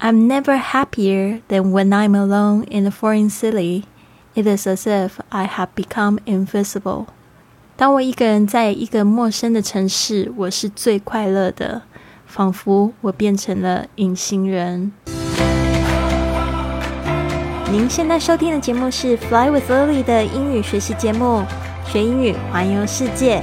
I'm never happier than when I'm alone in a foreign city. It is as if I have become invisible. 当我一个人在一个陌生的城市，我是最快乐的，仿佛我变成了隐形人。您现在收听的节目是《Fly with Lily》的英语学习节目，学英语环游世界。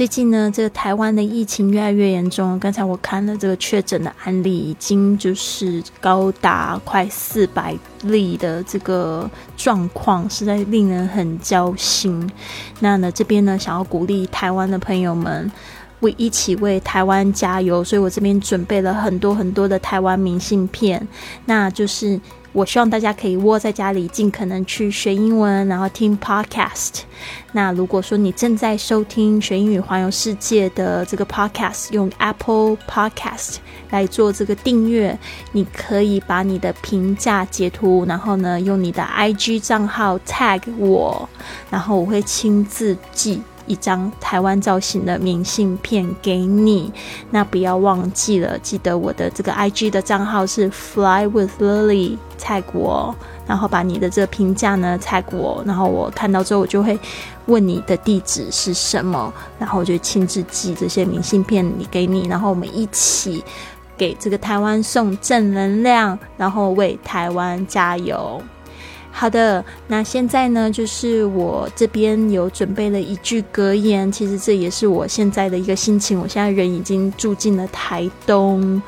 最近呢，这个台湾的疫情越来越严重。刚才我看了这个确诊的案例，已经就是高达快四百例的这个状况，实在令人很焦心。那呢，这边呢，想要鼓励台湾的朋友们。为一起为台湾加油，所以我这边准备了很多很多的台湾明信片。那就是我希望大家可以窝在家里，尽可能去学英文，然后听 podcast。那如果说你正在收听学英语环游世界的这个 podcast，用 Apple Podcast 来做这个订阅，你可以把你的评价截图，然后呢用你的 IG 账号 tag 我，然后我会亲自寄。一张台湾造型的明信片给你，那不要忘记了，记得我的这个 I G 的账号是 Fly with Lily，泰国，然后把你的这个评价呢泰国，然后我看到之后，我就会问你的地址是什么，然后我就亲自寄这些明信片你给你，然后我们一起给这个台湾送正能量，然后为台湾加油。好的，那现在呢，就是我这边有准备了一句格言，其实这也是我现在的一个心情。我现在人已经住进了台东。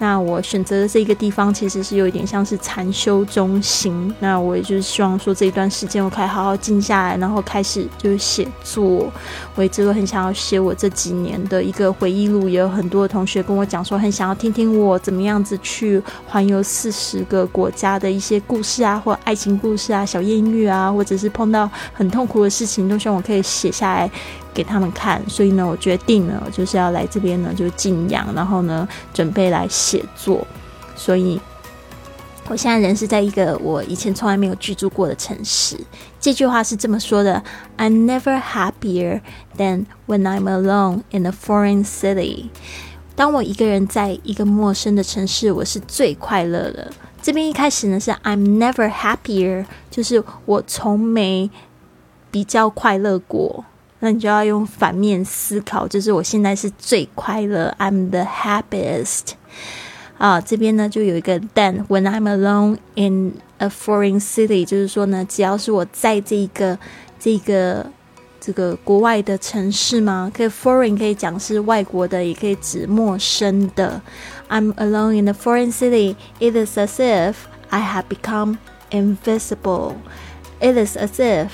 那我选择的这个地方其实是有一点像是禅修中心。那我也就是希望说这一段时间我可以好好静下来，然后开始就是写作。我一直都很想要写我这几年的一个回忆录，也有很多同学跟我讲说很想要听听我怎么样子去环游四十个国家的一些故事啊，或爱情故事啊、小艳遇啊，或者是碰到很痛苦的事情，都希望我可以写下来。给他们看，所以呢，我决定了就是要来这边呢，就静养，然后呢，准备来写作。所以，我现在人是在一个我以前从来没有居住过的城市。这句话是这么说的：“I'm never happier than when I'm alone in a foreign city。”当我一个人在一个陌生的城市，我是最快乐的。这边一开始呢是 “I'm never happier”，就是我从没比较快乐过。那你就要用反面思考，就是我现在是最快乐，I'm the happiest。啊，这边呢就有一个 then when I'm alone in a foreign city，就是说呢，只要是我在这个这个这个国外的城市嘛，可以 foreign 可以讲是外国的，也可以指陌生的。I'm alone in a foreign city. It is as if I have become invisible. It is as if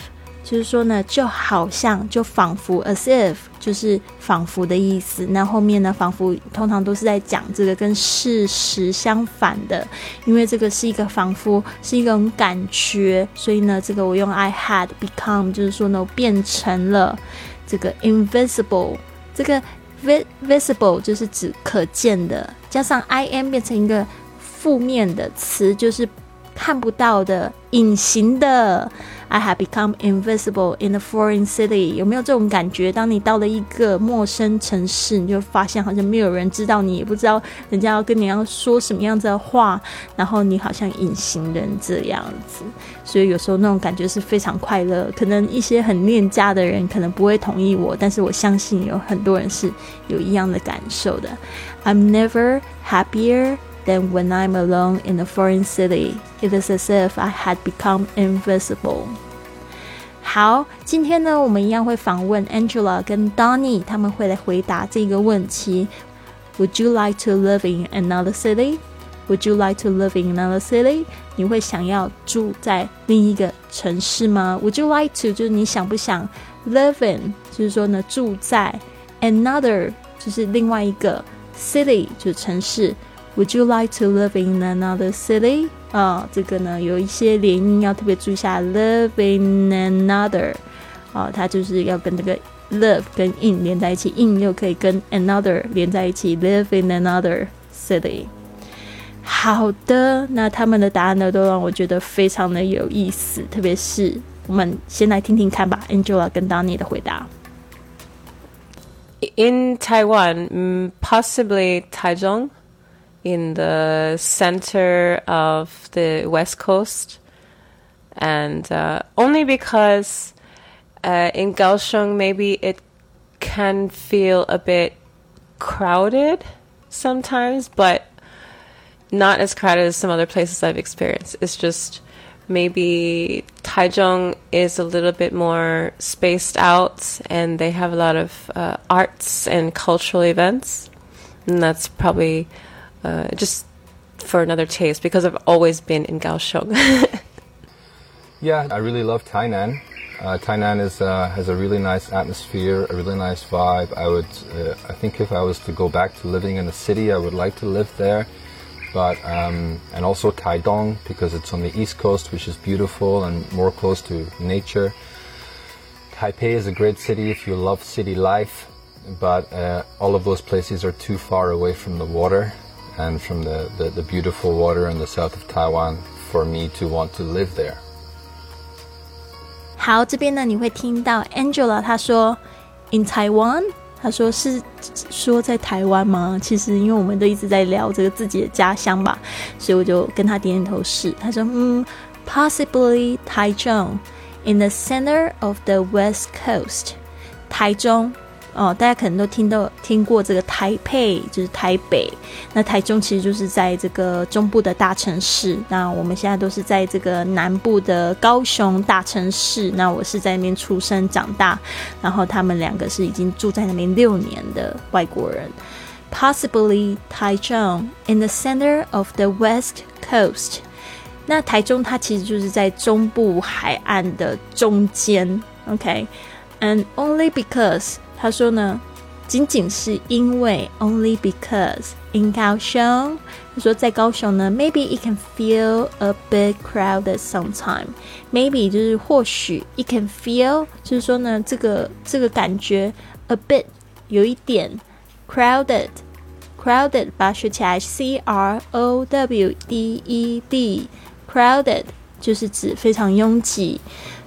就是说呢，就好像就仿佛，as if 就是仿佛的意思。那后面呢，仿佛通常都是在讲这个跟事实相反的，因为这个是一个仿佛是一种感觉，所以呢，这个我用 I had become，就是说呢，变成了这个 invisible。这个 visible 就是指可见的，加上 I am 变成一个负面的词，就是看不到的、隐形的。I have become invisible in a foreign city。有没有这种感觉？当你到了一个陌生城市，你就发现好像没有人知道你，也不知道人家要跟你要说什么样子的话，然后你好像隐形人这样子。所以有时候那种感觉是非常快乐。可能一些很恋家的人可能不会同意我，但是我相信有很多人是有一样的感受的。I'm never happier. than when I'm alone in a foreign city. It is as if I had become invisible. 好，今天呢，我们一样会访问 Angela 跟 Donny，他们会来回答这个问题。Would you like to live in another city? Would you like to live in another city? 你会想要住在另一个城市吗？Would you like to 就是你想不想 live in，就是说呢住在 another 就是另外一个 city 就是城市。 Would you like to live in another city？啊，这个呢有一些连音要特别注意一下。Live in another，啊，它就是要跟这个 live 跟 in 连在一起，in 又可以跟 another 连在一起，live in another city。好的，那他们的答案呢，都让我觉得非常的有意思，特别是我们先来听听看吧，Angela 跟 Danny 的回答。In Taiwan, mm, possibly Taichung, in the center of the west coast, and uh, only because uh, in Kaohsiung maybe it can feel a bit crowded sometimes, but not as crowded as some other places I've experienced. It's just maybe Taichung is a little bit more spaced out and they have a lot of uh, arts and cultural events. And that's probably uh, just for another taste because I've always been in Kaohsiung. yeah, I really love Tainan. Uh, Tainan is, uh, has a really nice atmosphere, a really nice vibe. I would, uh, I think if I was to go back to living in a city, I would like to live there but um, and also Taidong because it's on the east coast, which is beautiful and more close to nature. Taipei is a great city if you love city life, but uh, all of those places are too far away from the water and from the, the, the beautiful water in the south of Taiwan for me to want to live there. 好，这边呢你会听到 Angela 她说，In Taiwan 他说是说在台湾吗？其实因为我们都一直在聊这个自己的家乡吧，所以我就跟他点点头是。他说嗯，possibly Taichung in the center of the west coast，台中。 哦，大家可能都听到听过这个台北，就是台北。那台中其实就是在这个中部的大城市。那我们现在都是在这个南部的高雄大城市。那我是在那边出生长大，然后他们两个是已经住在那边六年的外国人。Possibly Taichung in the center of the west coast。那台中它其实就是在中部海岸的中间。OK，and only because 他说呢，仅仅是因为 only because in 高雄，他说在高雄呢，maybe it can feel a bit crowded sometime。maybe 就是或许，it can feel 就是说呢，这个这个感觉 a bit 有一点 crowded。crowded 把它学起来，c r o w d e d，crowded 就是指非常拥挤。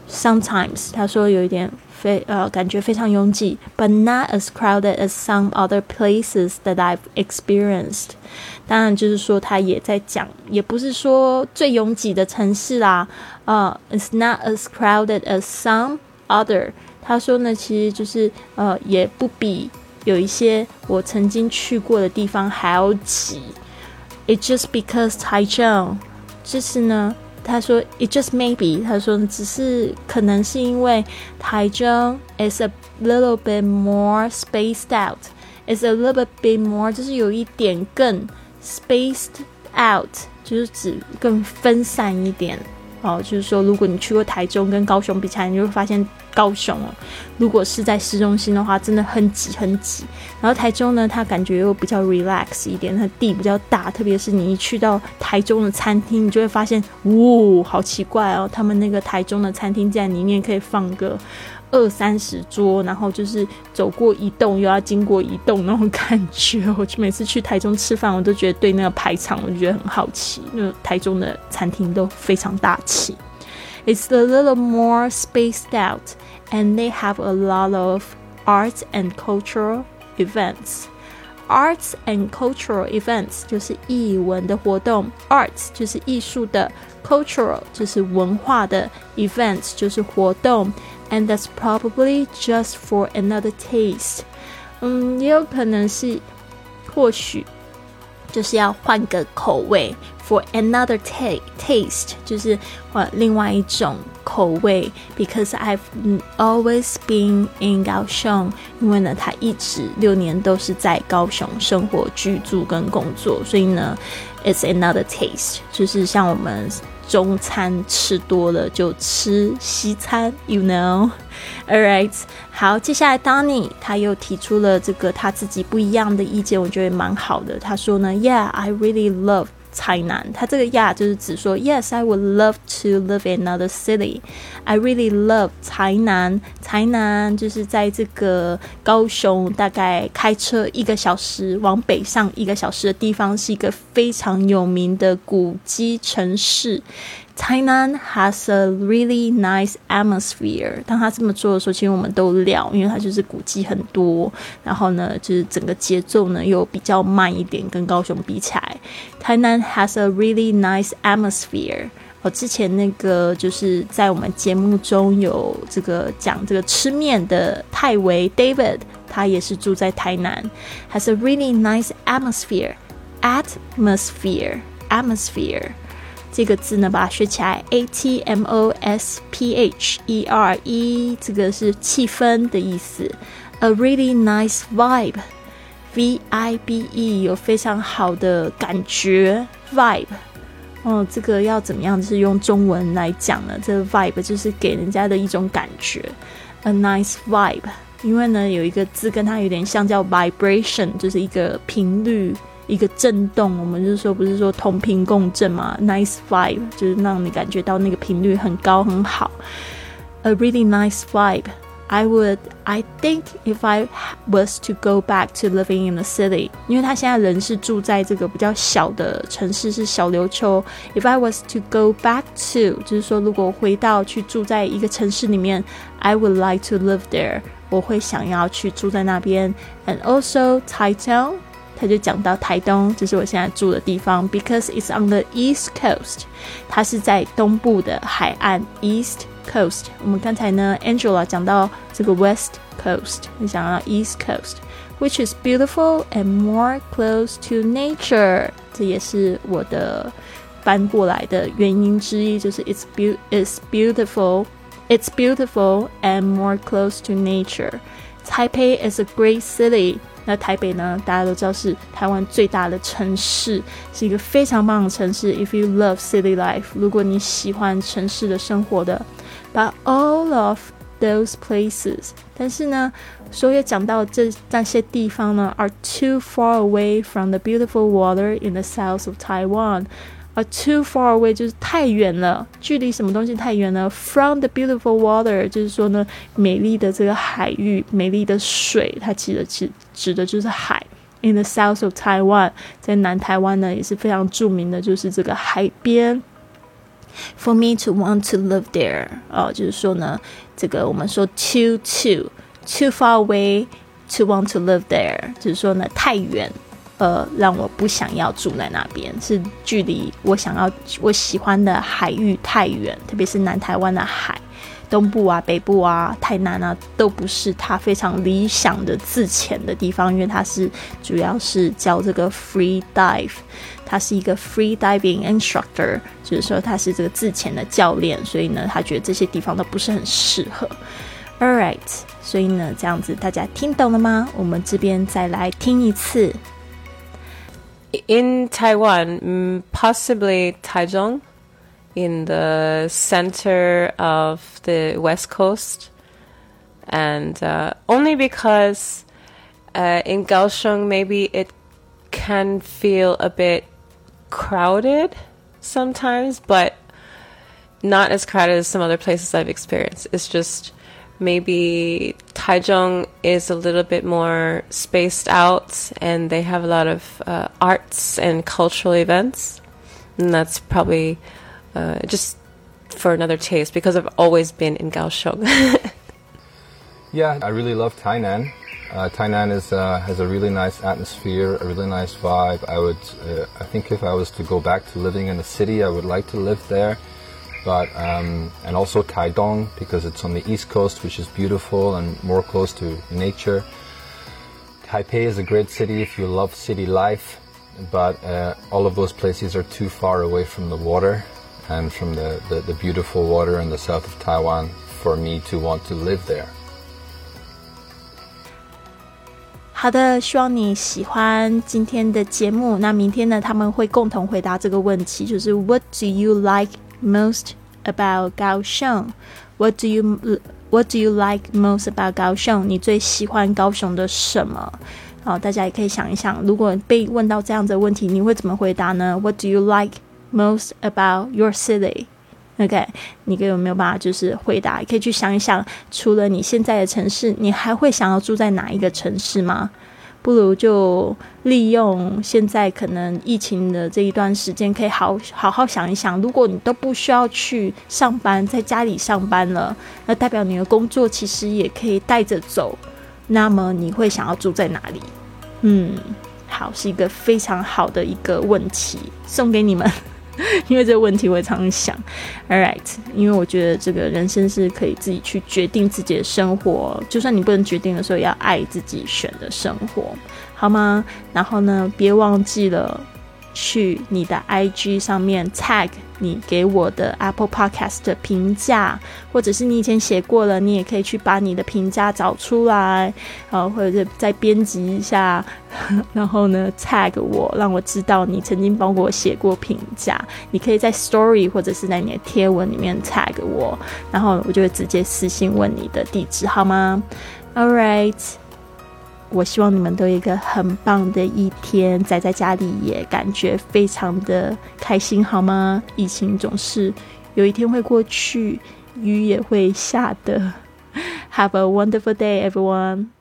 Sometimes 他说有一点非呃感觉非常拥挤，but not as crowded as some other places that I've experienced。当然就是说他也在讲，也不是说最拥挤的城市啦，呃，it's not as crowded as some other。他说呢，其实就是呃也不比有一些我曾经去过的地方还要挤。It's just because Taichung，就是呢。他说，It just maybe。他说，只是可能是因为台中 is a little bit more spaced out。is a little bit more，就是有一点更 spaced out，就是指更分散一点。哦，就是说，如果你去过台中跟高雄比起来，你就会发现高雄哦，如果是在市中心的话，真的很挤很挤。然后台中呢，它感觉又比较 relax 一点，它地比较大，特别是你一去到台中的餐厅，你就会发现，呜，好奇怪哦，他们那个台中的餐厅竟然里面可以放个。二三十桌，然后就是走过一栋又要经过一栋那种感觉。我就每次去台中吃饭，我都觉得对那个排场，我就觉得很好奇。因为台中的餐厅都非常大气。It's a little more spaced out, and they have a lot of arts and cultural events. Arts and cultural events 就是艺文的活动，arts 就是艺术的，cultural 就是文化的，events 就是活动。and that's probably just for another taste。嗯，也有可能是，或许就是要换个口味，for another taste taste 就是呃另外一种口味。Because I've always been in 高雄，因为呢，他一直六年都是在高雄生活、居住跟工作，所以呢，it's another taste，就是像我们。 中餐吃多了就吃西餐，you know，all right。好，接下来 Donny 他又提出了这个他自己不一样的意见，我觉得蛮好的。他说呢，Yeah，I really love 台南。它这个亚就是指说，Yes, I would love to live in another city. I really love 台南。台南就是在这个高雄，大概开车一个小时往北上一个小时的地方，是一个非常有名的古迹城市。Tainan has a really nice atmosphere。当他这么做的时候，其实我们都聊，因为它就是古迹很多，然后呢，就是整个节奏呢又比较慢一点，跟高雄比起来。Tainan has a really nice atmosphere。我之前那个就是在我们节目中有这个讲这个吃面的泰维 David，他也是住在台南，has a really nice atmosphere。atmosphere atmosphere 这个字呢，把它学起来，a t m o s p h e r e，这个是气氛的意思。A really nice vibe，v i b e，有非常好的感觉，vibe。哦，这个要怎么样？就是用中文来讲呢？这个 vibe 就是给人家的一种感觉，a nice vibe。因为呢，有一个字跟它有点像，叫 vibration，就是一个频率。一个震动，我们就是说，不是说同频共振嘛？Nice vibe 就是让你感觉到那个频率很高很好。A really nice vibe. I would, I think, if I was to go back to living in the city，因为他现在人是住在这个比较小的城市，是小琉球。If I was to go back to，就是说，如果回到去住在一个城市里面，I would like to live there，我会想要去住在那边。And also Taichung。 他就讲到台东，就是我现在住的地方，because it's on the east coast，它是在东部的海岸 east coast。我们刚才呢，Angela 讲到这个 west coast，你想到 east coast，which is beautiful and more close to nature。这也是我的搬过来的原因之一，就是 it's beau it's beautiful。It's beautiful and more close to nature. Taipei is a great city 那台北呢？大家都知道是台湾最大的城市，是一个非常棒的城市。If you love city life，如果你喜欢城市的生活的，But all of those places，但是呢，所有讲到这那些地方呢，are too far away from the beautiful water in the south of Taiwan。Are。too far away 就是太远了，距离什么东西太远了？From the beautiful water 就是说呢，美丽的这个海域，美丽的水，它指的指指的就是海。In the south of Taiwan，在南台湾呢也是非常著名的，就是这个海边。For me to want to live there，哦，就是说呢，这个我们说 too too too far away to want to live there，就是说呢太远。呃，让我不想要住在那边，是距离我想要我喜欢的海域太远，特别是南台湾的海，东部啊、北部啊、台南啊，都不是他非常理想的自潜的地方，因为他是主要是教这个 free dive，他是一个 free diving instructor，就是说他是这个自潜的教练，所以呢，他觉得这些地方都不是很适合。All right，所以呢，这样子大家听懂了吗？我们这边再来听一次。in Taiwan, mm, possibly Taichung, in the center of the west coast, and uh, only because uh, in Kaohsiung maybe it can feel a bit crowded sometimes, but not as crowded as some other places I've experienced. It's just maybe Taichung is a little bit more spaced out and they have a lot of uh, arts and cultural events. And that's probably uh, just for another taste because I've always been in Kaohsiung. yeah, I really love Tainan. Uh, Tainan is, uh, has a really nice atmosphere, a really nice vibe. I would, uh, I think if I was to go back to living in a city, I would like to live there but um, and also Taidong because it's on the east coast, which is beautiful and more close to nature. Taipei is a great city if you love city life, but uh, all of those places are too far away from the water and from the, the, the beautiful water in the south of Taiwan for me to want to live there. 好的，希望你喜欢今天的节目。那明天呢，他们会共同回答这个问题，就是 What do you like most about Kaohsiung? What do you What do you like most about 高雄？你最喜欢高雄的什么？ 好，大家也可以想一想，如果被问到这样的问题，你会怎么回答呢？What do you like most about your city？OK，你有没有办法就是回答？可以去想一想，除了你现在的城市，你还会想要住在哪一个城市吗？不如就利用现在可能疫情的这一段时间，可以好好好想一想。如果你都不需要去上班，在家里上班了，那代表你的工作其实也可以带着走。那么你会想要住在哪里？嗯，好，是一个非常好的一个问题，送给你们。因为这个问题我也常常想，All right，因为我觉得这个人生是可以自己去决定自己的生活，就算你不能决定的时候，也要爱自己选的生活，好吗？然后呢，别忘记了。去你的 IG 上面 tag 你给我的 Apple Podcast 的评价，或者是你以前写过了，你也可以去把你的评价找出来，然后或者再编辑一下，然后呢 tag 我，让我知道你曾经帮我写过评价。你可以在 Story 或者是在你的贴文里面 tag 我，然后我就会直接私信问你的地址，好吗？All right。我希望你们都有一个很棒的一天，宅在家里也感觉非常的开心，好吗？疫情总是有一天会过去，雨也会下的。Have a wonderful day, everyone.